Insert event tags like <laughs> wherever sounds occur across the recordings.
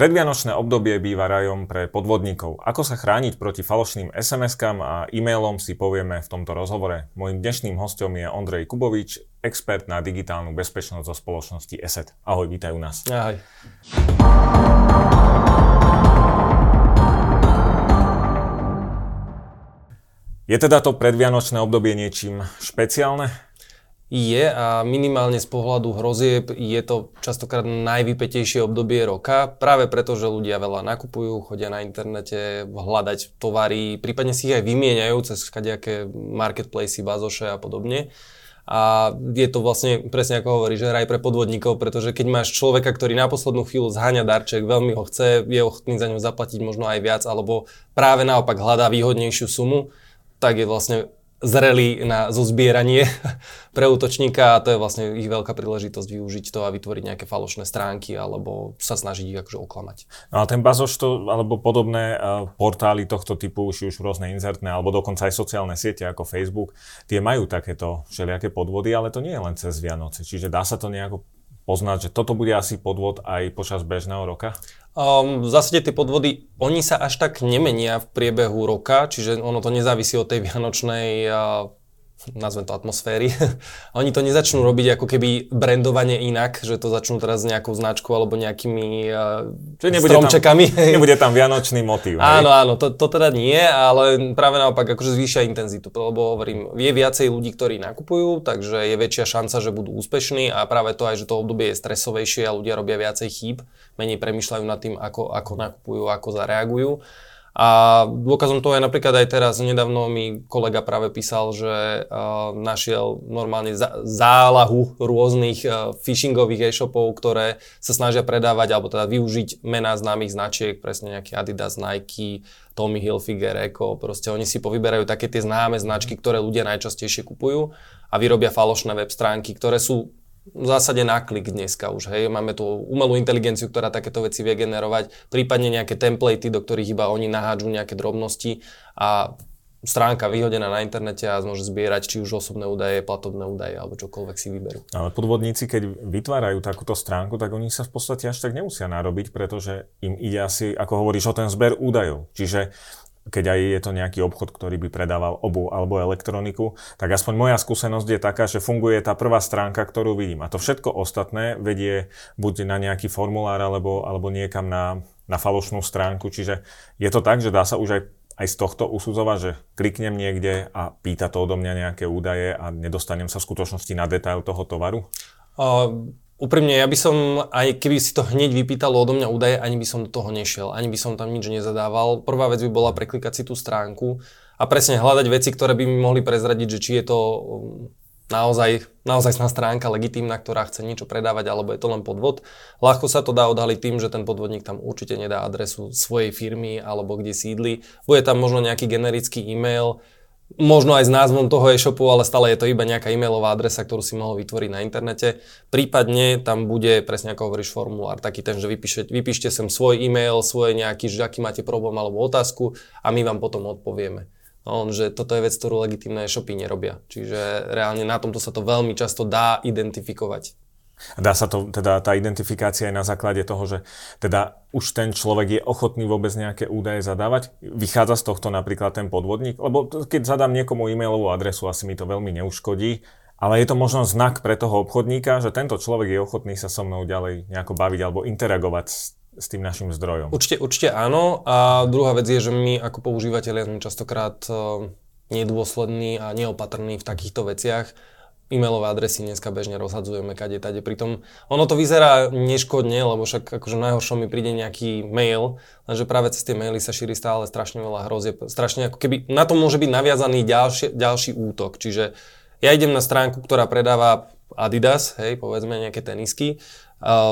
Predvianočné obdobie býva rajom pre podvodníkov. Ako sa chrániť proti falošným SMS-kám a e-mailom si povieme v tomto rozhovore. Mojím dnešným hostom je Ondrej Kubovič, expert na digitálnu bezpečnosť zo spoločnosti ESET. Ahoj, vítaj u nás. Ahoj. Je teda to predvianočné obdobie niečím špeciálne? Je a minimálne z pohľadu hrozieb je to častokrát najvypetejšie obdobie roka, práve preto, že ľudia veľa nakupujú, chodia na internete hľadať tovary, prípadne si ich aj vymieňajú cez kadejaké marketplacy, bazoše a podobne. A je to vlastne presne ako hovorí, že raj pre podvodníkov, pretože keď máš človeka, ktorý na poslednú chvíľu zháňa darček, veľmi ho chce, je ochotný za ňo zaplatiť možno aj viac, alebo práve naopak hľadá výhodnejšiu sumu, tak je vlastne zreli na zozbieranie <laughs> pre útočníka a to je vlastne ich veľká príležitosť využiť to a vytvoriť nejaké falošné stránky alebo sa snažiť ich akože oklamať. No a ten bazoš to, alebo podobné uh, portály tohto typu, či už rôzne inzertné, alebo dokonca aj sociálne siete ako Facebook, tie majú takéto všelijaké podvody, ale to nie je len cez Vianoce. Čiže dá sa to nejako poznať, že toto bude asi podvod aj počas bežného roka? Um, v zásade tie podvody, oni sa až tak nemenia v priebehu roka, čiže ono to nezávisí od tej vianočnej uh, nazvem to atmosféry. <laughs> Oni to nezačnú robiť ako keby brandovanie inak, že to začnú teraz nejakou značkou alebo nejakými uh, nebude stromčekami. Tam, <laughs> nebude tam vianočný motív. Áno, áno, to, to teda nie, ale práve naopak akože zvýšia intenzitu, lebo hovorím, je viacej ľudí, ktorí nakupujú, takže je väčšia šanca, že budú úspešní a práve to aj, že to obdobie je stresovejšie a ľudia robia viacej chýb, menej premyšľajú nad tým, ako, ako nakupujú, ako zareagujú. A dôkazom toho je napríklad aj teraz, nedávno mi kolega práve písal, že uh, našiel normálne zálahu rôznych uh, phishingových e-shopov, ktoré sa snažia predávať alebo teda využiť mená známych značiek, presne nejaké Adidas, Nike, Tommy Hilfiger, Eko, proste oni si povyberajú také tie známe značky, ktoré ľudia najčastejšie kupujú a vyrobia falošné web stránky, ktoré sú v zásade na klik dneska už, hej. Máme tu umelú inteligenciu, ktorá takéto veci vie generovať, prípadne nejaké templatey, do ktorých iba oni nahádžu nejaké drobnosti a stránka vyhodená na internete a môže zbierať či už osobné údaje, platobné údaje alebo čokoľvek si vyberú. Ale podvodníci, keď vytvárajú takúto stránku, tak oni sa v podstate až tak nemusia narobiť, pretože im ide asi, ako hovoríš, o ten zber údajov. Čiže keď aj je to nejaký obchod, ktorý by predával obu alebo elektroniku, tak aspoň moja skúsenosť je taká, že funguje tá prvá stránka, ktorú vidím. A to všetko ostatné vedie buď na nejaký formulár alebo, alebo niekam na, na falošnú stránku. Čiže je to tak, že dá sa už aj aj z tohto usudzovať, že kliknem niekde a pýta to odo mňa nejaké údaje a nedostanem sa v skutočnosti na detail toho tovaru? Uh, Úprimne, ja by som, aj keby si to hneď vypýtalo odo mňa údaje, ani by som do toho nešiel, ani by som tam nič nezadával. Prvá vec by bola preklikať si tú stránku a presne hľadať veci, ktoré by mi mohli prezradiť, že či je to um, naozaj, naozaj stránka legitímna, ktorá chce niečo predávať, alebo je to len podvod. Ľahko sa to dá odhaliť tým, že ten podvodník tam určite nedá adresu svojej firmy alebo kde sídli. Bude tam možno nejaký generický e-mail, možno aj s názvom toho e-shopu, ale stále je to iba nejaká e-mailová adresa, ktorú si mohol vytvoriť na internete. Prípadne tam bude, presne ako hovoríš, formulár, taký ten, že vypíše, vypíšte sem svoj e-mail, svoje nejaký, že aký máte problém alebo otázku a my vám potom odpovieme. No, že toto je vec, ktorú legitimné e-shopy nerobia. Čiže reálne na tomto sa to veľmi často dá identifikovať. Dá sa to, teda tá identifikácia aj na základe toho, že teda už ten človek je ochotný vôbec nejaké údaje zadávať? Vychádza z tohto napríklad ten podvodník? Lebo keď zadám niekomu e-mailovú adresu, asi mi to veľmi neuškodí, ale je to možno znak pre toho obchodníka, že tento človek je ochotný sa so mnou ďalej nejako baviť alebo interagovať s, s tým našim zdrojom. Určite, určite áno. A druhá vec je, že my ako používateľia sme častokrát uh, nedôslední a neopatrní v takýchto veciach e-mailové adresy dneska bežne rozhadzujeme kade tade. Pritom ono to vyzerá neškodne, lebo však akože najhoršom mi príde nejaký mail, lenže práve cez tie maily sa šíri stále strašne veľa hrozie. Strašne ako keby na to môže byť naviazaný ďalší, ďalší útok. Čiže ja idem na stránku, ktorá predáva Adidas, hej, povedzme nejaké tenisky,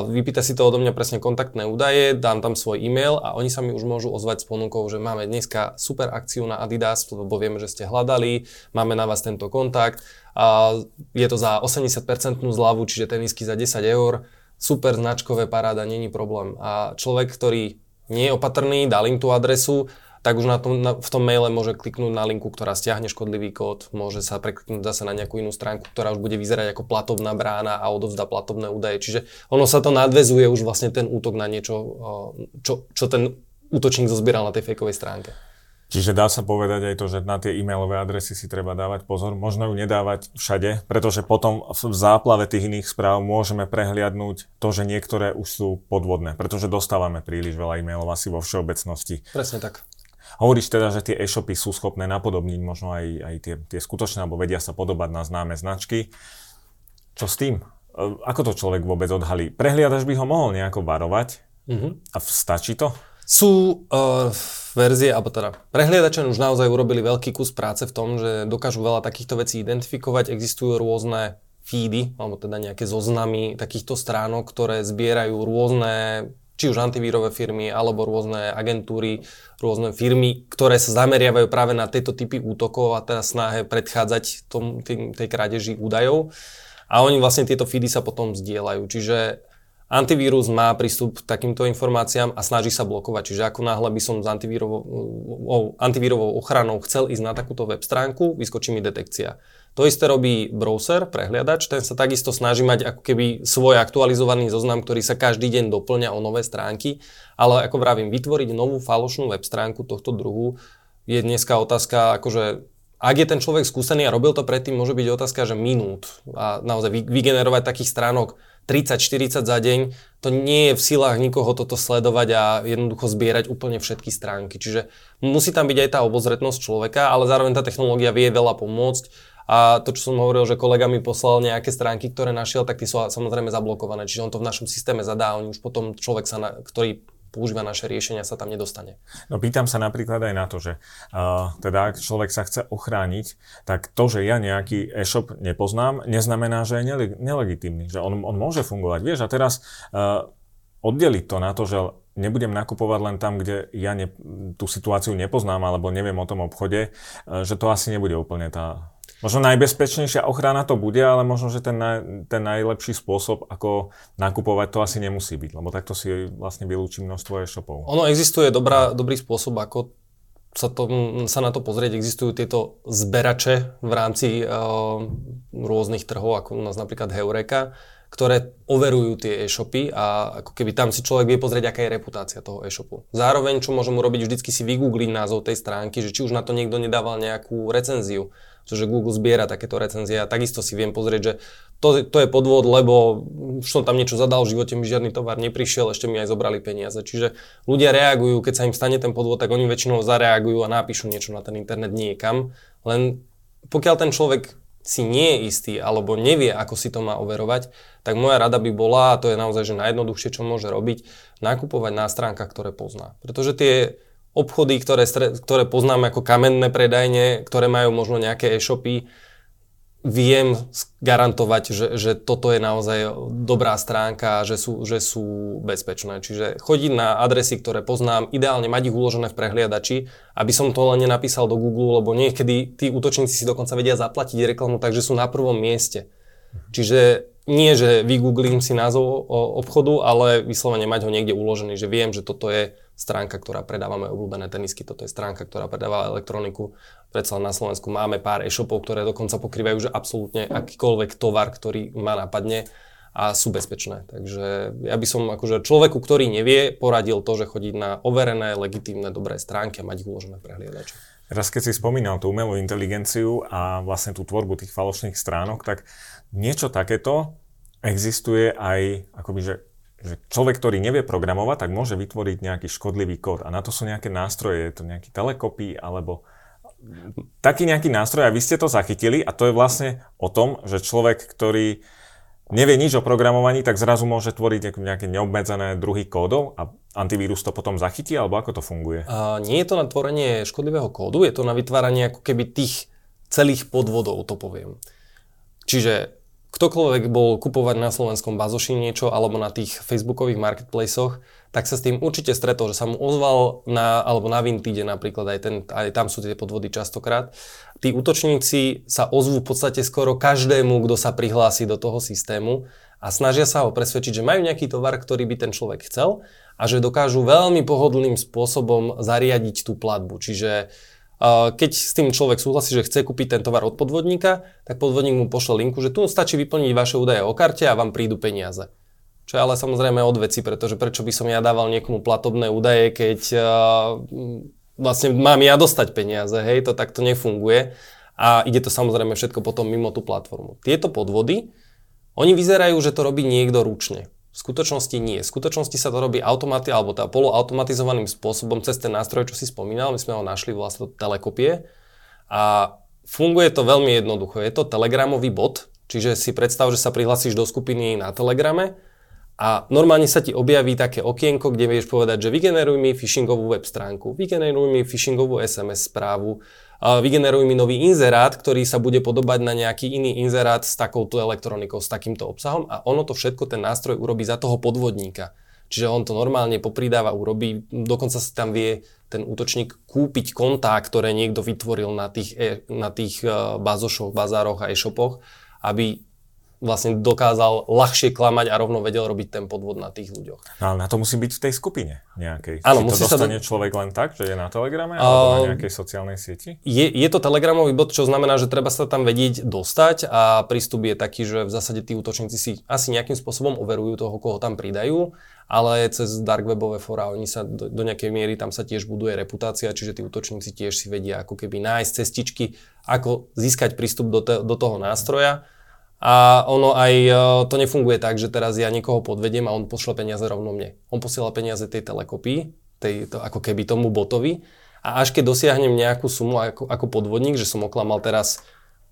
vypýta si to odo mňa presne kontaktné údaje, dám tam svoj e-mail a oni sa mi už môžu ozvať s ponukou, že máme dneska super akciu na Adidas, lebo vieme, že ste hľadali, máme na vás tento kontakt. A je to za 80% zľavu, čiže tenisky za 10 eur, super značkové paráda, není problém. A človek, ktorý nie je opatrný, dal im tú adresu, tak už na tom, na, v tom maile môže kliknúť na linku, ktorá stiahne škodlivý kód, môže sa prekliknúť zase na nejakú inú stránku, ktorá už bude vyzerať ako platovná brána a odovzdá platovné údaje. Čiže ono sa to nadvezuje už vlastne ten útok na niečo, čo, čo ten útočník zozbieral na tej fejkovej stránke. Čiže dá sa povedať aj to, že na tie e-mailové adresy si treba dávať pozor. Možno ju nedávať všade, pretože potom v záplave tých iných správ môžeme prehliadnúť to, že niektoré už sú podvodné, pretože dostávame príliš veľa e-mailov asi vo všeobecnosti. Presne tak. Hovoríš teda, že tie e-shopy sú schopné napodobniť možno aj, aj tie, tie skutočné, alebo vedia sa podobať na známe značky. Čo s tým? E, ako to človek vôbec odhalí? Prehliadač by ho mohol nejako varovať mm-hmm. a stačí to? Sú uh, verzie, alebo teda prehliadače už naozaj urobili veľký kus práce v tom, že dokážu veľa takýchto vecí identifikovať. Existujú rôzne feedy, alebo teda nejaké zoznamy takýchto stránok, ktoré zbierajú rôzne či už antivírové firmy, alebo rôzne agentúry, rôzne firmy, ktoré sa zameriavajú práve na tieto typy útokov a teda snahe predchádzať tom, tým, tej krádeži údajov. A oni vlastne tieto feedy sa potom zdieľajú. Čiže antivírus má prístup k takýmto informáciám a snaží sa blokovať. Čiže ako náhle by som s antivírovou, antivírovou ochranou chcel ísť na takúto web stránku, vyskočí mi detekcia. To isté robí browser, prehliadač, ten sa takisto snaží mať ako keby svoj aktualizovaný zoznam, ktorý sa každý deň doplňa o nové stránky, ale ako vravím, vytvoriť novú falošnú web stránku tohto druhu je dneska otázka, akože ak je ten človek skúsený a robil to predtým, môže byť otázka, že minút a naozaj vygenerovať takých stránok 30-40 za deň, to nie je v silách nikoho toto sledovať a jednoducho zbierať úplne všetky stránky. Čiže musí tam byť aj tá obozretnosť človeka, ale zároveň tá technológia vie veľa pomôcť a to, čo som hovoril, že kolega mi poslal nejaké stránky, ktoré našiel, tak tie sú samozrejme zablokované. Čiže on to v našom systéme zadá on už potom človek, sa na, ktorý používa naše riešenia, sa tam nedostane. No pýtam sa napríklad aj na to, že uh, teda ak človek sa chce ochrániť, tak to, že ja nejaký e-shop nepoznám, neznamená, že je nele- nelegitímny. Že on, on môže fungovať. Vieš, a teraz uh, oddeliť to na to, že nebudem nakupovať len tam, kde ja ne, tú situáciu nepoznám alebo neviem o tom obchode, uh, že to asi nebude úplne tá Možno najbezpečnejšia ochrana to bude, ale možno, že ten, naj, ten najlepší spôsob, ako nakupovať, to asi nemusí byť, lebo takto si vlastne vylúči množstvo e-shopov. Ono existuje dobrá, dobrý spôsob, ako sa, to, sa na to pozrieť. Existujú tieto zberače v rámci uh, rôznych trhov, ako u nás napríklad Heureka, ktoré overujú tie e-shopy a ako keby tam si človek vie pozrieť, aká je reputácia toho e-shopu. Zároveň, čo môžem urobiť, vždycky si vygoogliť názov tej stránky, že či už na to niekto nedával nejakú recenziu pretože Google zbiera takéto recenzie a takisto si viem pozrieť, že to, to je podvod, lebo už som tam niečo zadal, v živote mi žiadny tovar neprišiel, ešte mi aj zobrali peniaze. Čiže ľudia reagujú, keď sa im stane ten podvod, tak oni väčšinou zareagujú a napíšu niečo na ten internet niekam. Len pokiaľ ten človek si nie je istý alebo nevie, ako si to má overovať, tak moja rada by bola, a to je naozaj že najjednoduchšie, čo môže robiť, nakupovať na stránkach, ktoré pozná. Pretože tie obchody, ktoré, ktoré poznáme ako kamenné predajne, ktoré majú možno nejaké e-shopy, viem garantovať, že, že toto je naozaj dobrá stránka že sú, že sú bezpečné. Čiže chodiť na adresy, ktoré poznám, ideálne mať ich uložené v prehliadači, aby som to len nenapísal do Google, lebo niekedy tí útočníci si dokonca vedia zaplatiť reklamu, takže sú na prvom mieste. Čiže nie, že vygooglím si názov obchodu, ale vyslovene mať ho niekde uložený, že viem, že toto je stránka, ktorá predáva moje obľúbené tenisky, toto je stránka, ktorá predáva elektroniku. Predsa na Slovensku máme pár e-shopov, ktoré dokonca pokrývajú že absolútne akýkoľvek tovar, ktorý ma napadne a sú bezpečné. Takže ja by som akože človeku, ktorý nevie, poradil to, že chodiť na overené, legitímne, dobré stránky a mať uložené v prehliadači. Raz keď si spomínal tú umelú inteligenciu a vlastne tú tvorbu tých falošných stránok, tak niečo takéto existuje aj akoby, že že človek, ktorý nevie programovať, tak môže vytvoriť nejaký škodlivý kód. A na to sú nejaké nástroje, je to nejaký telekopy alebo taký nejaký nástroj a vy ste to zachytili a to je vlastne o tom, že človek, ktorý nevie nič o programovaní, tak zrazu môže tvoriť nejaké neobmedzené druhy kódov a antivírus to potom zachytí, alebo ako to funguje? A nie je to na tvorenie škodlivého kódu, je to na vytváranie ako keby tých celých podvodov, to poviem. Čiže ktokoľvek bol kupovať na slovenskom bazoši niečo alebo na tých facebookových marketplaceoch, tak sa s tým určite stretol, že sa mu ozval na, alebo na Vintide napríklad, aj, ten, aj tam sú tie podvody častokrát. Tí útočníci sa ozvú v podstate skoro každému, kto sa prihlási do toho systému a snažia sa ho presvedčiť, že majú nejaký tovar, ktorý by ten človek chcel a že dokážu veľmi pohodlným spôsobom zariadiť tú platbu. Čiže keď s tým človek súhlasí, že chce kúpiť ten tovar od podvodníka, tak podvodník mu pošle linku, že tu stačí vyplniť vaše údaje o karte a vám prídu peniaze. Čo je ale samozrejme od veci, pretože prečo by som ja dával niekomu platobné údaje, keď uh, vlastne mám ja dostať peniaze, hej, to takto nefunguje a ide to samozrejme všetko potom mimo tú platformu. Tieto podvody, oni vyzerajú, že to robí niekto ručne. Skutočnosti nie. V skutočnosti sa to robí automati- alebo teda poloautomatizovaným spôsobom cez ten nástroj, čo si spomínal. My sme ho našli vlastne telekopie. A funguje to veľmi jednoducho. Je to telegramový bot, čiže si predstav, že sa prihlasíš do skupiny na telegrame a normálne sa ti objaví také okienko, kde vieš povedať, že vygeneruj mi phishingovú web stránku, vygeneruj mi phishingovú SMS správu, vygeneruj mi nový inzerát, ktorý sa bude podobať na nejaký iný inzerát s takouto elektronikou, s takýmto obsahom a ono to všetko ten nástroj urobí za toho podvodníka. Čiže on to normálne popridáva, urobí, dokonca si tam vie ten útočník kúpiť kontá, ktoré niekto vytvoril na tých, e, na tých e, bazošoch, bazároch a e-shopoch, aby vlastne dokázal ľahšie klamať a rovno vedel robiť ten podvod na tých ľuďoch. No, ale na to musí byť v tej skupine nejakej. Áno, musí to dostane sa do... človek len tak, že je na Telegrame uh, alebo na nejakej sociálnej sieti? Je, je to Telegramový bod, čo znamená, že treba sa tam vedieť dostať a prístup je taký, že v zásade tí útočníci si asi nejakým spôsobom overujú toho, koho tam pridajú, ale cez dark webové fora oni sa do, do nejakej miery tam sa tiež buduje reputácia, čiže tí útočníci tiež si vedia ako keby nájsť cestičky, ako získať prístup do, te, do toho nástroja a ono aj e, to nefunguje tak, že teraz ja niekoho podvediem a on pošle peniaze rovno mne. On posiela peniaze tej telekopii, tej, to, ako keby tomu botovi. A až keď dosiahnem nejakú sumu ako, ako podvodník, že som oklamal teraz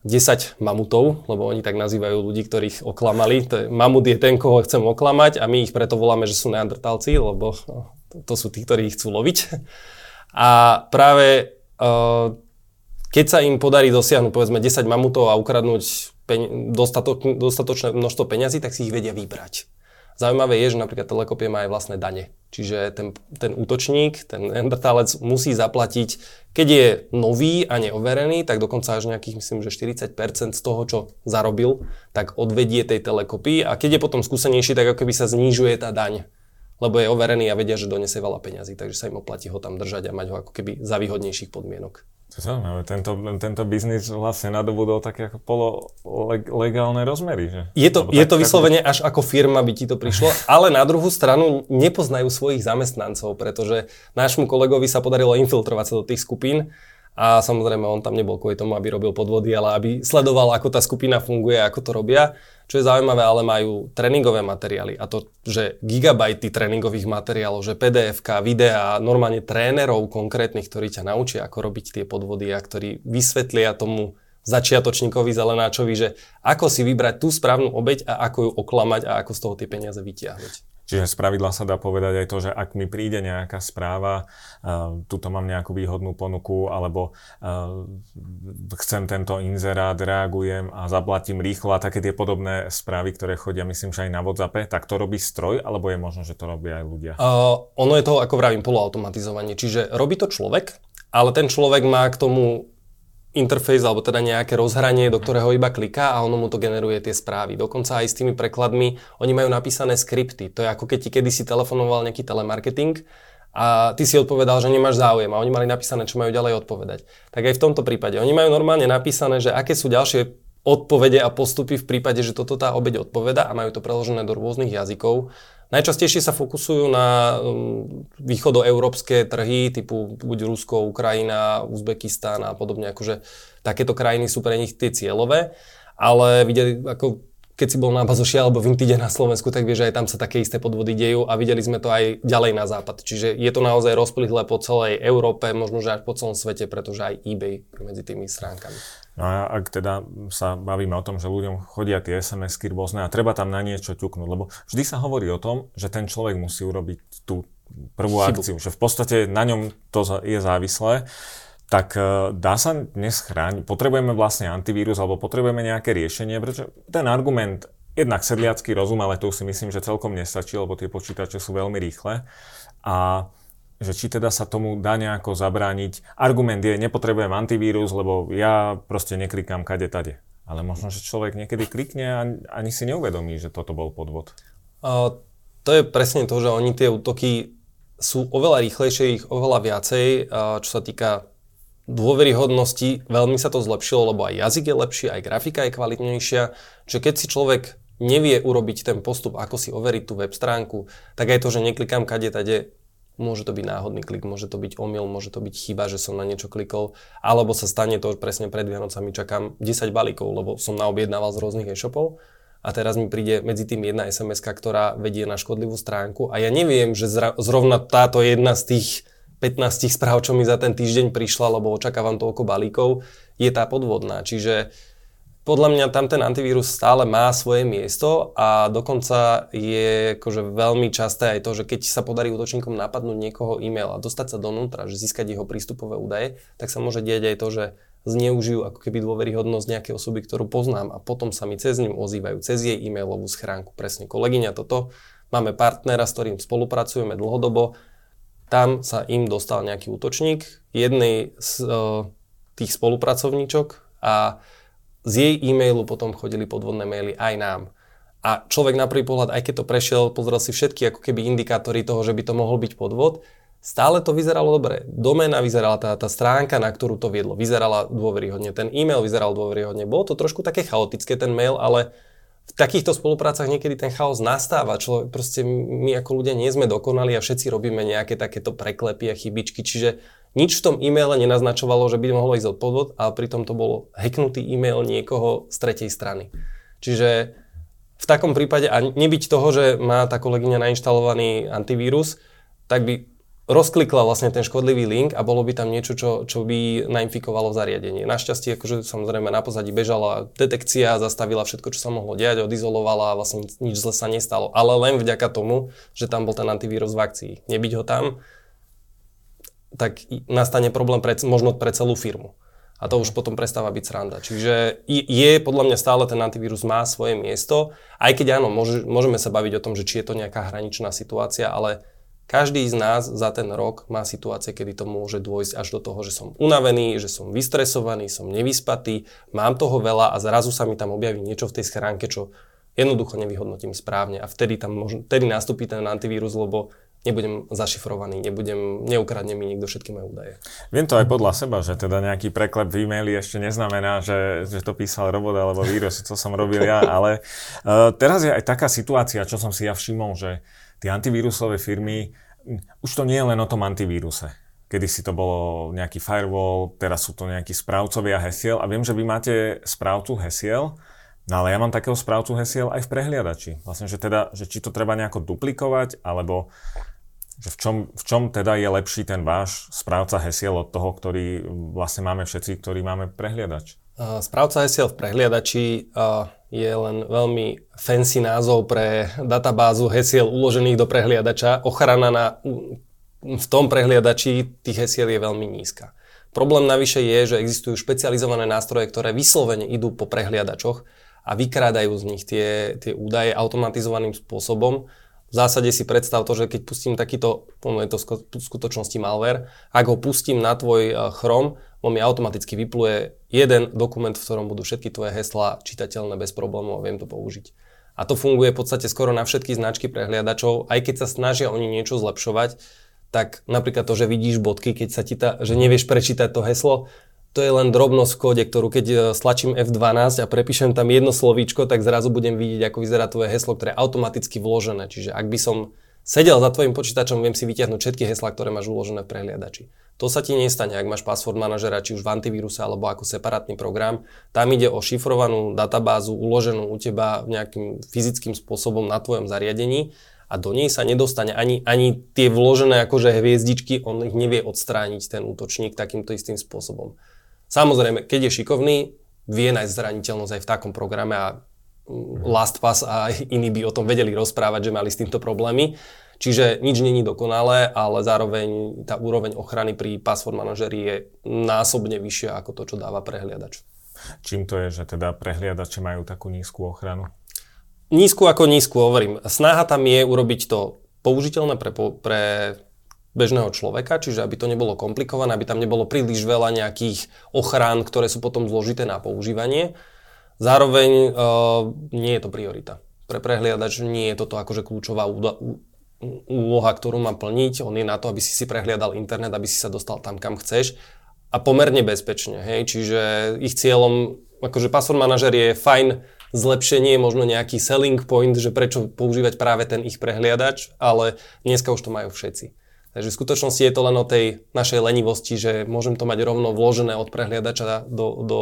10 mamutov, lebo oni tak nazývajú ľudí, ktorých oklamali. To je, mamut je ten, koho chcem oklamať a my ich preto voláme, že sú neandertálci, lebo no, to, sú tí, ktorí ich chcú loviť. A práve uh, keď sa im podarí dosiahnuť povedzme 10 mamutov a ukradnúť peň, dostatok, dostatočné množstvo peňazí, tak si ich vedia vybrať. Zaujímavé je, že napríklad Telekopie má aj vlastné dane. Čiže ten, ten útočník, ten neandertálec musí zaplatiť, keď je nový a neoverený, tak dokonca až nejakých, myslím, že 40% z toho, čo zarobil, tak odvedie tej telekopii a keď je potom skúsenejší, tak ako keby sa znižuje tá daň lebo je overený a vedia, že donesie veľa peňazí, takže sa im oplatí ho tam držať a mať ho ako keby za výhodnejších podmienok. To zaujímavé, tento, tento biznis vlastne nadobudol také ako polo legálne rozmery, že? Je to, je tak, to vyslovene až ako firma by ti to prišlo, <laughs> ale na druhú stranu nepoznajú svojich zamestnancov, pretože nášmu kolegovi sa podarilo infiltrovať sa do tých skupín a samozrejme on tam nebol kvôli tomu, aby robil podvody, ale aby sledoval, ako tá skupina funguje, ako to robia. Čo je zaujímavé, ale majú tréningové materiály a to, že gigabajty tréningových materiálov, že pdf videá, normálne trénerov konkrétnych, ktorí ťa naučia, ako robiť tie podvody a ktorí vysvetlia tomu začiatočníkovi zelenáčovi, že ako si vybrať tú správnu obeď a ako ju oklamať a ako z toho tie peniaze vytiahnuť. Čiže z pravidla sa dá povedať aj to, že ak mi príde nejaká správa, uh, tuto mám nejakú výhodnú ponuku, alebo uh, chcem tento inzerát, reagujem a zaplatím rýchlo a také tie podobné správy, ktoré chodia, myslím, že aj na WhatsAppe, tak to robí stroj, alebo je možno, že to robia aj ľudia? Uh, ono je to, ako vravím, poloautomatizovanie. Čiže robí to človek, ale ten človek má k tomu interface alebo teda nejaké rozhranie, do ktorého iba kliká a ono mu to generuje tie správy. Dokonca aj s tými prekladmi, oni majú napísané skripty. To je ako keď ti kedysi telefonoval nejaký telemarketing a ty si odpovedal, že nemáš záujem a oni mali napísané, čo majú ďalej odpovedať. Tak aj v tomto prípade. Oni majú normálne napísané, že aké sú ďalšie odpovede a postupy v prípade, že toto tá obeď odpoveda a majú to preložené do rôznych jazykov. Najčastejšie sa fokusujú na um, východoeurópske trhy typu buď Rusko, Ukrajina, Uzbekistán a podobne, akože takéto krajiny sú pre nich tie cieľové, ale videli, ako keď si bol na Bazoši alebo v Intide na Slovensku, tak vieš, že aj tam sa také isté podvody dejú a videli sme to aj ďalej na západ. Čiže je to naozaj rozplihlé po celej Európe, možno že až po celom svete, pretože aj eBay medzi tými stránkami. No a ak teda sa bavíme o tom, že ľuďom chodia tie SMS-ky rôzne a treba tam na niečo ťuknúť, lebo vždy sa hovorí o tom, že ten človek musí urobiť tú prvú Chybu. akciu, že v podstate na ňom to je závislé, tak e, dá sa dnes chrániť, potrebujeme vlastne antivírus alebo potrebujeme nejaké riešenie, pretože ten argument jednak sedliacký rozum, ale to už si myslím, že celkom nestačí, lebo tie počítače sú veľmi rýchle. A že či teda sa tomu dá nejako zabrániť. Argument je, nepotrebujem antivírus, lebo ja proste neklikám kade tade. Ale možno, že človek niekedy klikne a ani si neuvedomí, že toto bol podvod. Uh, to je presne to, že oni tie útoky sú oveľa rýchlejšie, ich oveľa viacej, čo sa týka dôveryhodnosti, veľmi sa to zlepšilo, lebo aj jazyk je lepší, aj grafika je kvalitnejšia, že keď si človek nevie urobiť ten postup, ako si overiť tú web stránku, tak aj to, že neklikám kade tade, môže to byť náhodný klik, môže to byť omyl, môže to byť chyba, že som na niečo klikol, alebo sa stane to, že presne pred Vianocami čakám 10 balíkov, lebo som naobjednával z rôznych e-shopov a teraz mi príde medzi tým jedna sms ktorá vedie na škodlivú stránku a ja neviem, že zrovna táto jedna z tých 15 správ, čo mi za ten týždeň prišla, lebo očakávam toľko balíkov, je tá podvodná. Čiže podľa mňa tam ten antivírus stále má svoje miesto a dokonca je akože veľmi časté aj to, že keď sa podarí útočníkom napadnúť niekoho e-mail a dostať sa donútra, že získať jeho prístupové údaje, tak sa môže diať aj to, že zneužijú ako keby dôveryhodnosť nejakej osoby, ktorú poznám a potom sa mi cez ním ozývajú, cez jej e-mailovú schránku. Presne kolegyňa toto. Máme partnera, s ktorým spolupracujeme dlhodobo. Tam sa im dostal nejaký útočník, jednej z uh, tých spolupracovníčok a z jej e-mailu potom chodili podvodné maily aj nám. A človek na prvý pohľad, aj keď to prešiel, pozrel si všetky ako keby indikátory toho, že by to mohol byť podvod, stále to vyzeralo dobre. Doména vyzerala, tá, tá stránka, na ktorú to viedlo, vyzerala dôveryhodne. Ten e-mail vyzeral dôveryhodne. Bolo to trošku také chaotické, ten mail, ale v takýchto spoluprácach niekedy ten chaos nastáva. Čo proste my ako ľudia nie sme dokonali a všetci robíme nejaké takéto preklepy a chybičky, čiže nič v tom e-maile nenaznačovalo, že by mohlo ísť od podvod, ale pritom to bolo hacknutý e-mail niekoho z tretej strany. Čiže v takom prípade, a nebyť toho, že má tá kolegyňa nainštalovaný antivírus, tak by rozklikla vlastne ten škodlivý link a bolo by tam niečo, čo, čo by nainfikovalo zariadenie. Našťastie, akože samozrejme na pozadí bežala detekcia, zastavila všetko, čo sa mohlo diať, odizolovala a vlastne nič zle sa nestalo. Ale len vďaka tomu, že tam bol ten antivírus v akcii. Nebyť ho tam, tak nastane problém pre, možno pre celú firmu. A to už potom prestáva byť sranda. Čiže je podľa mňa stále ten antivírus má svoje miesto, aj keď áno, môže, môžeme sa baviť o tom, že či je to nejaká hraničná situácia, ale každý z nás za ten rok má situácie, kedy to môže dôjsť až do toho, že som unavený, že som vystresovaný, som nevyspatý, mám toho veľa a zrazu sa mi tam objaví niečo v tej schránke, čo jednoducho nevyhodnotím správne a vtedy tam možno, vtedy nastúpi ten antivírus, lebo nebudem zašifrovaný, nebudem, neukradne mi nikto všetky moje údaje. Viem to aj podľa seba, že teda nejaký preklep v e-maili ešte neznamená, že, že to písal robot alebo vírus, to som robil ja, ale uh, teraz je aj taká situácia, čo som si ja všimol, že tie antivírusové firmy, už to nie je len o tom antívíruse. Kedy si to bolo nejaký firewall, teraz sú to nejakí správcovia hesiel a viem, že vy máte správcu hesiel, No ale ja mám takého správcu hesiel aj v prehliadači. Vlastne, že teda, že či to treba nejako duplikovať, alebo že v čom, v čom teda je lepší ten váš správca hesiel od toho, ktorý vlastne máme všetci, ktorí máme prehliadač? Správca hesiel v prehliadači je len veľmi fancy názov pre databázu hesiel uložených do prehliadača. Ochrana na, v tom prehliadači tých hesiel je veľmi nízka. Problém navyše je, že existujú špecializované nástroje, ktoré vyslovene idú po prehliadačoch a vykrádajú z nich tie, tie údaje automatizovaným spôsobom. V zásade si predstav to, že keď pustím takýto, ono je to v skutočnosti malware, ak ho pustím na tvoj Chrome, on mi automaticky vypluje jeden dokument, v ktorom budú všetky tvoje heslá čitateľné bez problémov a viem to použiť. A to funguje v podstate skoro na všetky značky prehliadačov, aj keď sa snažia oni niečo zlepšovať, tak napríklad to, že vidíš bodky, keď sa ti ta, že nevieš prečítať to heslo, to je len drobnosť v kóde, ktorú keď e, stlačím F12 a prepíšem tam jedno slovíčko, tak zrazu budem vidieť, ako vyzerá tvoje heslo, ktoré je automaticky vložené. Čiže ak by som sedel za tvojim počítačom, viem si vytiahnuť všetky heslá, ktoré máš uložené v prehliadači. To sa ti nestane, ak máš password manažera, či už v antivíruse alebo ako separátny program. Tam ide o šifrovanú databázu uloženú u teba nejakým fyzickým spôsobom na tvojom zariadení a do nej sa nedostane ani, ani tie vložené akože hviezdičky, on ich nevie odstrániť ten útočník takýmto istým spôsobom. Samozrejme, keď je šikovný, vie nájsť zraniteľnosť aj v takom programe a mm, LastPass a iní by o tom vedeli rozprávať, že mali s týmto problémy. Čiže nič není dokonalé, ale zároveň tá úroveň ochrany pri password manažeri je násobne vyššia ako to, čo dáva prehliadač. Čím to je, že teda prehliadače majú takú nízku ochranu? Nízku ako nízku, hovorím. Snaha tam je urobiť to použiteľné pre, pre bežného človeka, čiže aby to nebolo komplikované, aby tam nebolo príliš veľa nejakých ochrán, ktoré sú potom zložité na používanie. Zároveň uh, nie je to priorita. Pre prehliadač nie je toto akože kľúčová úloha, ktorú má plniť. On je na to, aby si si prehliadal internet, aby si sa dostal tam, kam chceš a pomerne bezpečne. Hej? Čiže ich cieľom, akože password manažer je fajn zlepšenie, možno nejaký selling point, že prečo používať práve ten ich prehliadač, ale dneska už to majú všetci. Takže v skutočnosti je to len o tej našej lenivosti, že môžem to mať rovno vložené od prehliadača do, do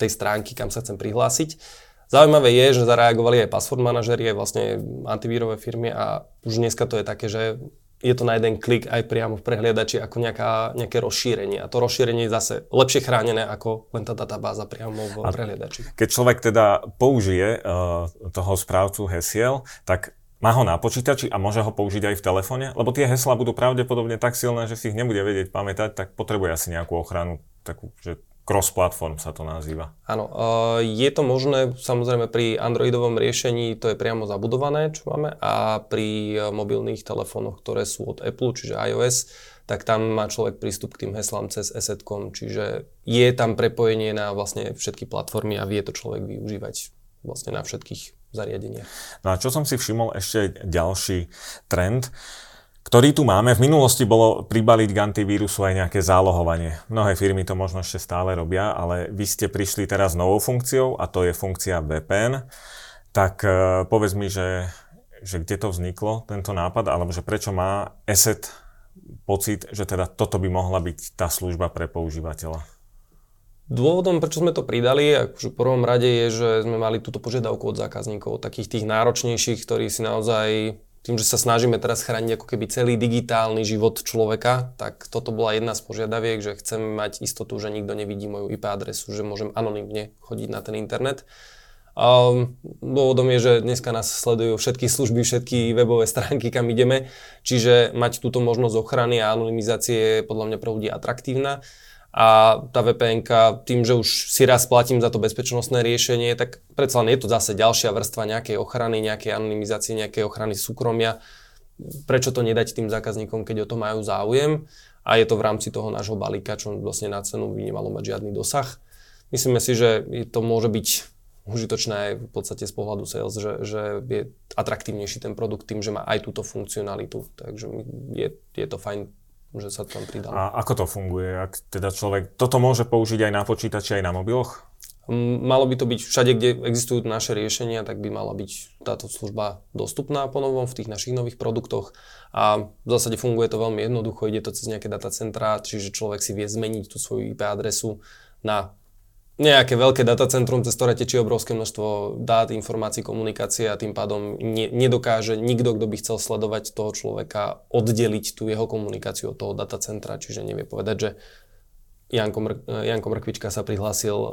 tej stránky, kam sa chcem prihlásiť. Zaujímavé je, že zareagovali aj password manažerie, vlastne antivírové firmy a už dneska to je také, že je to na jeden klik aj priamo v prehliadači ako nejaká, nejaké rozšírenie. A to rozšírenie je zase lepšie chránené ako len tá databáza priamo v a prehliadači. Keď človek teda použije uh, toho správcu hesiel, tak má ho na počítači a môže ho použiť aj v telefóne? Lebo tie heslá budú pravdepodobne tak silné, že si ich nebude vedieť pamätať, tak potrebuje asi nejakú ochranu, takú, že cross-platform sa to nazýva. Áno, je to možné samozrejme pri Androidovom riešení, to je priamo zabudované, čo máme, a pri mobilných telefónoch, ktoré sú od Apple, čiže iOS, tak tam má človek prístup k tým heslám cez ESET.com, čiže je tam prepojenie na vlastne všetky platformy a vie to človek využívať vlastne na všetkých zariadeniach. No a čo som si všimol ešte ďalší trend, ktorý tu máme. V minulosti bolo pribaliť k antivírusu aj nejaké zálohovanie. Mnohé firmy to možno ešte stále robia, ale vy ste prišli teraz novou funkciou a to je funkcia VPN. Tak uh, povedz mi, že, že kde to vzniklo, tento nápad, alebo že prečo má ESET pocit, že teda toto by mohla byť tá služba pre používateľa? Dôvodom, prečo sme to pridali, akože v prvom rade je, že sme mali túto požiadavku od zákazníkov, takých tých náročnejších, ktorí si naozaj tým, že sa snažíme teraz chrániť ako keby celý digitálny život človeka, tak toto bola jedna z požiadaviek, že chceme mať istotu, že nikto nevidí moju IP adresu, že môžem anonymne chodiť na ten internet. Um, dôvodom je, že dneska nás sledujú všetky služby, všetky webové stránky, kam ideme, čiže mať túto možnosť ochrany a anonymizácie je podľa mňa pre ľudí atraktívna a tá vpn tým, že už si raz platím za to bezpečnostné riešenie, tak predsa len je to zase ďalšia vrstva nejakej ochrany, nejakej anonymizácie, nejakej ochrany súkromia. Prečo to nedať tým zákazníkom, keď o to majú záujem? A je to v rámci toho nášho balíka, čo vlastne na cenu by nemalo mať žiadny dosah. Myslíme si, že to môže byť užitočné aj v podstate z pohľadu sales, že, že je atraktívnejší ten produkt tým, že má aj túto funkcionalitu. Takže je, je to fajn že sa tam pridal. A ako to funguje? Ak teda človek toto môže použiť aj na počítači, aj na mobiloch? Malo by to byť všade, kde existujú naše riešenia, tak by mala byť táto služba dostupná po novom v tých našich nových produktoch. A v zásade funguje to veľmi jednoducho, ide to cez nejaké datacentrá, čiže človek si vie zmeniť tú svoju IP adresu na nejaké veľké datacentrum, cez ktoré tečie obrovské množstvo dát, informácií, komunikácie a tým pádom ne, nedokáže nikto, kto by chcel sledovať toho človeka, oddeliť tú jeho komunikáciu od toho datacentra, čiže nevie povedať, že Janko, Mr- Janko Mrkvička sa prihlásil uh,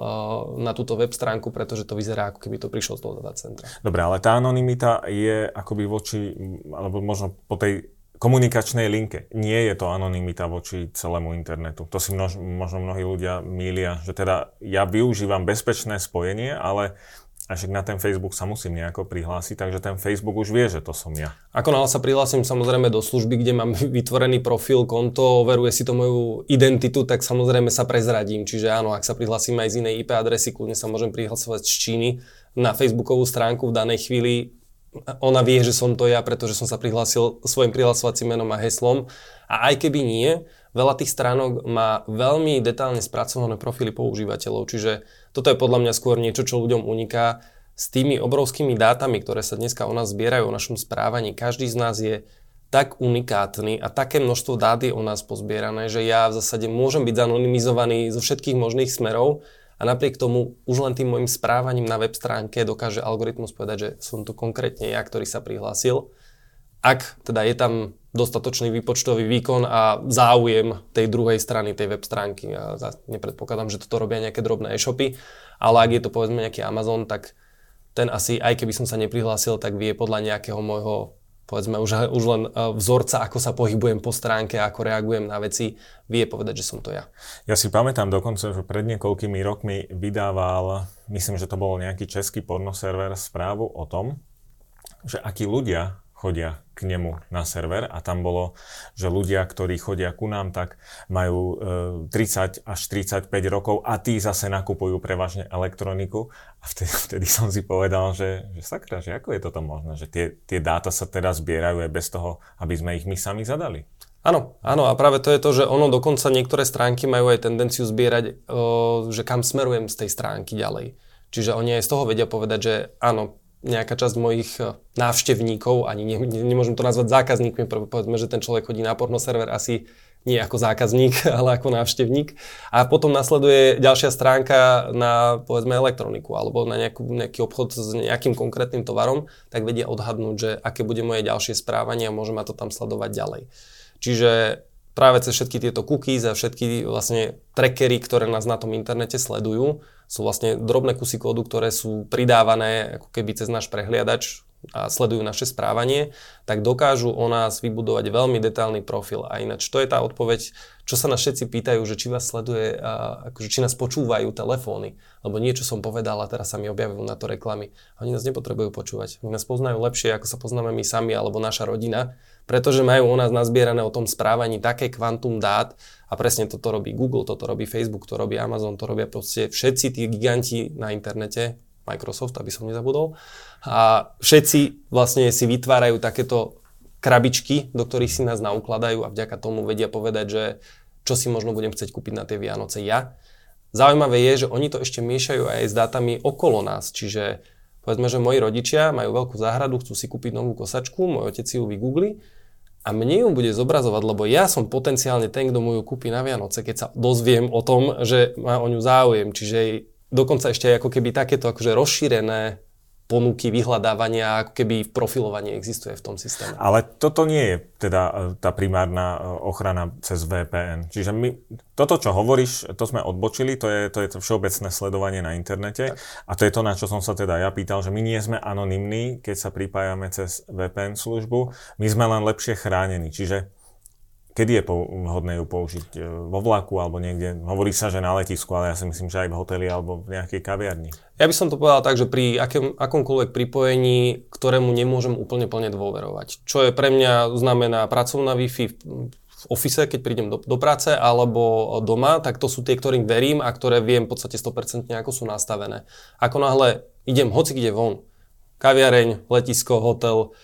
na túto web stránku, pretože to vyzerá, ako keby to prišlo z toho datacentra. Dobre, ale tá anonimita je akoby voči, alebo možno po tej komunikačnej linke. Nie je to anonymita voči celému internetu. To si množ, možno mnohí ľudia mília, že teda ja využívam bezpečné spojenie, ale až na ten Facebook sa musím nejako prihlásiť, takže ten Facebook už vie, že to som ja. Ako náhle sa prihlásim samozrejme do služby, kde mám <laughs> vytvorený profil, konto, overuje si to moju identitu, tak samozrejme sa prezradím. Čiže áno, ak sa prihlásim aj z inej IP adresy, kľudne sa môžem prihlasovať z Číny na Facebookovú stránku v danej chvíli ona vie, že som to ja, pretože som sa prihlásil svojim prihlasovacím menom a heslom. A aj keby nie, veľa tých stránok má veľmi detálne spracované profily používateľov, čiže toto je podľa mňa skôr niečo, čo ľuďom uniká. S tými obrovskými dátami, ktoré sa dneska o nás zbierajú, o našom správaní, každý z nás je tak unikátny a také množstvo dát je o nás pozbierané, že ja v zásade môžem byť zanonymizovaný zo všetkých možných smerov a napriek tomu už len tým môjim správaním na web stránke dokáže algoritmus povedať, že som to konkrétne ja, ktorý sa prihlásil. Ak teda je tam dostatočný výpočtový výkon a záujem tej druhej strany, tej web stránky. Ja nepredpokladám, že toto robia nejaké drobné e-shopy, ale ak je to povedzme nejaký Amazon, tak ten asi, aj keby som sa neprihlásil, tak vie podľa nejakého môjho povedzme už, už len e, vzorca, ako sa pohybujem po stránke, ako reagujem na veci, vie povedať, že som to ja. Ja si pamätám dokonca, že pred niekoľkými rokmi vydával, myslím, že to bol nejaký český pornoserver, správu o tom, že akí ľudia chodia k nemu na server a tam bolo, že ľudia, ktorí chodia ku nám, tak majú e, 30 až 35 rokov a tí zase nakupujú prevažne elektroniku a vtedy, <laughs> vtedy som si povedal, že, že sakra, že ako je toto možné, že tie, tie dáta sa teraz zbierajú aj bez toho, aby sme ich my sami zadali. Áno, áno a práve to je to, že ono dokonca niektoré stránky majú aj tendenciu zbierať, o, že kam smerujem z tej stránky ďalej. Čiže oni aj z toho vedia povedať, že áno, nejaká časť mojich e, návštevníkov, ani ne, ne, nemôžem to nazvať zákazníkmi, povedzme, že ten človek chodí na porno server asi nie ako zákazník, <laughs> ale ako návštevník. A potom nasleduje ďalšia stránka na povedzme elektroniku alebo na nejakú, nejaký obchod s nejakým konkrétnym tovarom, tak vedia odhadnúť, že aké bude moje ďalšie správanie a môže ma to tam sledovať ďalej. Čiže práve cez všetky tieto cookies a všetky vlastne trackery, ktoré nás na tom internete sledujú, sú vlastne drobné kusy kódu, ktoré sú pridávané ako keby cez náš prehliadač a sledujú naše správanie, tak dokážu o nás vybudovať veľmi detailný profil. A ináč to je tá odpoveď, čo sa nás všetci pýtajú, že či vás sleduje, a akože či nás počúvajú telefóny, lebo niečo som povedal a teraz sa mi objavujú na to reklamy. Oni nás nepotrebujú počúvať. Oni nás poznajú lepšie, ako sa poznáme my sami alebo naša rodina, pretože majú o nás nazbierané o tom správaní také kvantum dát, a presne toto robí Google, toto robí Facebook, to robí Amazon, to robia proste všetci tí giganti na internete, Microsoft, aby som nezabudol. A všetci vlastne si vytvárajú takéto krabičky, do ktorých si nás naukladajú a vďaka tomu vedia povedať, že čo si možno budem chcieť kúpiť na tie Vianoce ja. Zaujímavé je, že oni to ešte miešajú aj s dátami okolo nás, čiže povedzme, že moji rodičia majú veľkú záhradu, chcú si kúpiť novú kosačku, môj otec si ju vygoogli a mne ju bude zobrazovať, lebo ja som potenciálne ten, kto mu ju kúpi na Vianoce, keď sa dozviem o tom, že má o ňu záujem. Čiže dokonca ešte ako keby takéto akože rozšírené ponuky vyhľadávania, ako keby profilovanie existuje v tom systéme. Ale toto nie je teda e, tá primárna e, ochrana cez VPN. Čiže my, toto, čo hovoríš, to sme odbočili, to je to, je to všeobecné sledovanie na internete. Tak. A to je to, na čo som sa teda ja pýtal, že my nie sme anonymní, keď sa pripájame cez VPN službu, my sme len lepšie chránení. Čiže Kedy je vhodné ju použiť? E, vo vlaku alebo niekde? Hovorí sa, že na letisku, ale ja si myslím, že aj v hoteli alebo v nejakej kaviarni. Ja by som to povedal tak, že pri akém, akomkoľvek pripojení, ktorému nemôžem úplne plne dôverovať. Čo je pre mňa znamená pracovná Wi-Fi v office, keď prídem do, do práce, alebo doma, tak to sú tie, ktorým verím a ktoré viem v podstate 100% ako sú nastavené. Ako náhle idem hoci kde von, kaviareň, letisko, hotel,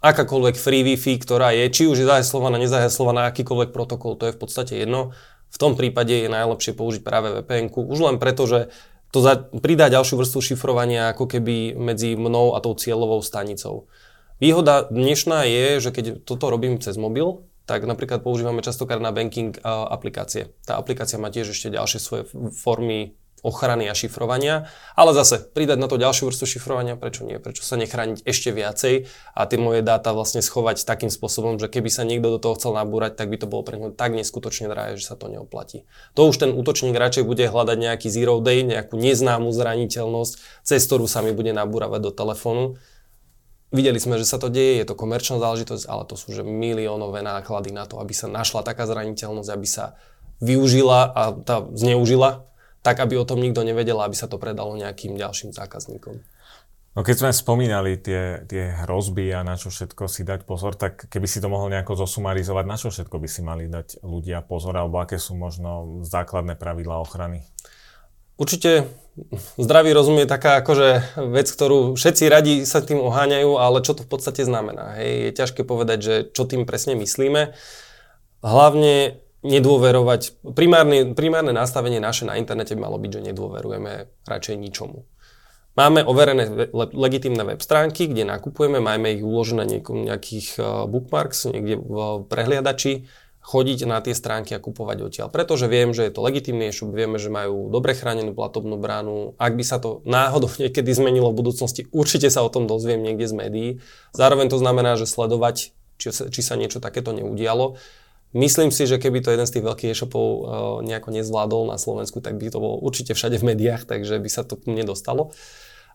akákoľvek free Wi-Fi, ktorá je, či už je zaheslovaná, nezaheslovaná, akýkoľvek protokol, to je v podstate jedno. V tom prípade je najlepšie použiť práve vpn už len preto, že to za, pridá ďalšiu vrstvu šifrovania ako keby medzi mnou a tou cieľovou stanicou. Výhoda dnešná je, že keď toto robím cez mobil, tak napríklad používame častokrát na banking aplikácie. Tá aplikácia má tiež ešte ďalšie svoje formy ochrany a šifrovania, ale zase pridať na to ďalšiu vrstu šifrovania, prečo nie, prečo sa nechrániť ešte viacej a tie moje dáta vlastne schovať takým spôsobom, že keby sa niekto do toho chcel nabúrať, tak by to bolo pre neho tak neskutočne drahé, že sa to neoplatí. To už ten útočník radšej bude hľadať nejaký zero day, nejakú neznámu zraniteľnosť, cez ktorú sa mi bude nabúravať do telefónu. Videli sme, že sa to deje, je to komerčná záležitosť, ale to sú že miliónové náklady na to, aby sa našla taká zraniteľnosť, aby sa využila a tá zneužila tak aby o tom nikto nevedel, aby sa to predalo nejakým ďalším zákazníkom. No keď sme spomínali tie, tie hrozby a na čo všetko si dať pozor, tak keby si to mohol nejako zosumarizovať, na čo všetko by si mali dať ľudia pozor, alebo aké sú možno základné pravidlá ochrany? Určite zdravý rozum je taká akože vec, ktorú všetci radi sa tým oháňajú, ale čo to v podstate znamená? Hej? Je ťažké povedať, že čo tým presne myslíme. Hlavne nedôverovať, primárne, primárne nastavenie naše na internete by malo byť, že nedôverujeme radšej ničomu. Máme overené le, legitímne web stránky, kde nakupujeme, máme ich uložené niekom, nejakých uh, bookmarks, niekde v prehliadači, chodiť na tie stránky a kupovať odtiaľ. Pretože viem, že je to legitímne e-shop, vieme, že majú dobre chránenú platobnú bránu. Ak by sa to náhodou <laughs> niekedy zmenilo v budúcnosti, určite sa o tom dozviem niekde z médií. Zároveň to znamená, že sledovať, či, či sa niečo takéto neudialo. Myslím si, že keby to jeden z tých veľkých e-shopov uh, nejako nezvládol na Slovensku, tak by to bolo určite všade v médiách, takže by sa to k mne dostalo.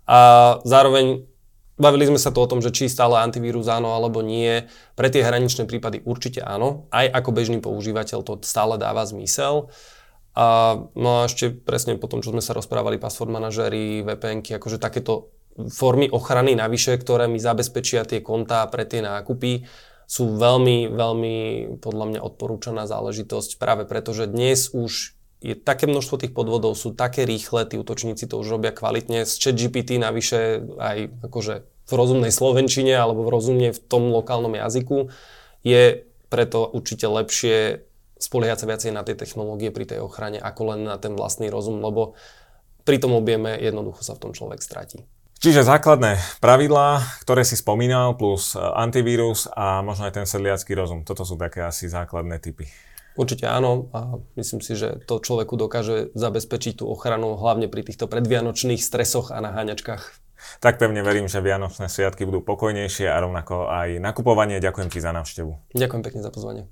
A zároveň bavili sme sa to o tom, že či stále antivírus áno alebo nie. Pre tie hraničné prípady určite áno. Aj ako bežný používateľ to stále dáva zmysel. A no a ešte presne po tom, čo sme sa rozprávali, password manažery, VPNky, akože takéto formy ochrany navyše, ktoré mi zabezpečia tie kontá pre tie nákupy, sú veľmi, veľmi podľa mňa odporúčaná záležitosť práve preto, že dnes už je také množstvo tých podvodov, sú také rýchle, tí útočníci to už robia kvalitne. Z ChatGPT navyše aj akože v rozumnej slovenčine alebo v rozumne v tom lokálnom jazyku je preto určite lepšie spoliehať sa viacej na tie technológie pri tej ochrane ako len na ten vlastný rozum, lebo pri tom objeme jednoducho sa v tom človek stratí. Čiže základné pravidlá, ktoré si spomínal, plus antivírus a možno aj ten sedliacký rozum. Toto sú také asi základné typy. Určite áno a myslím si, že to človeku dokáže zabezpečiť tú ochranu hlavne pri týchto predvianočných stresoch a naháňačkách. Tak pevne verím, že Vianočné sviatky budú pokojnejšie a rovnako aj nakupovanie. Ďakujem ti za návštevu. Ďakujem pekne za pozvanie.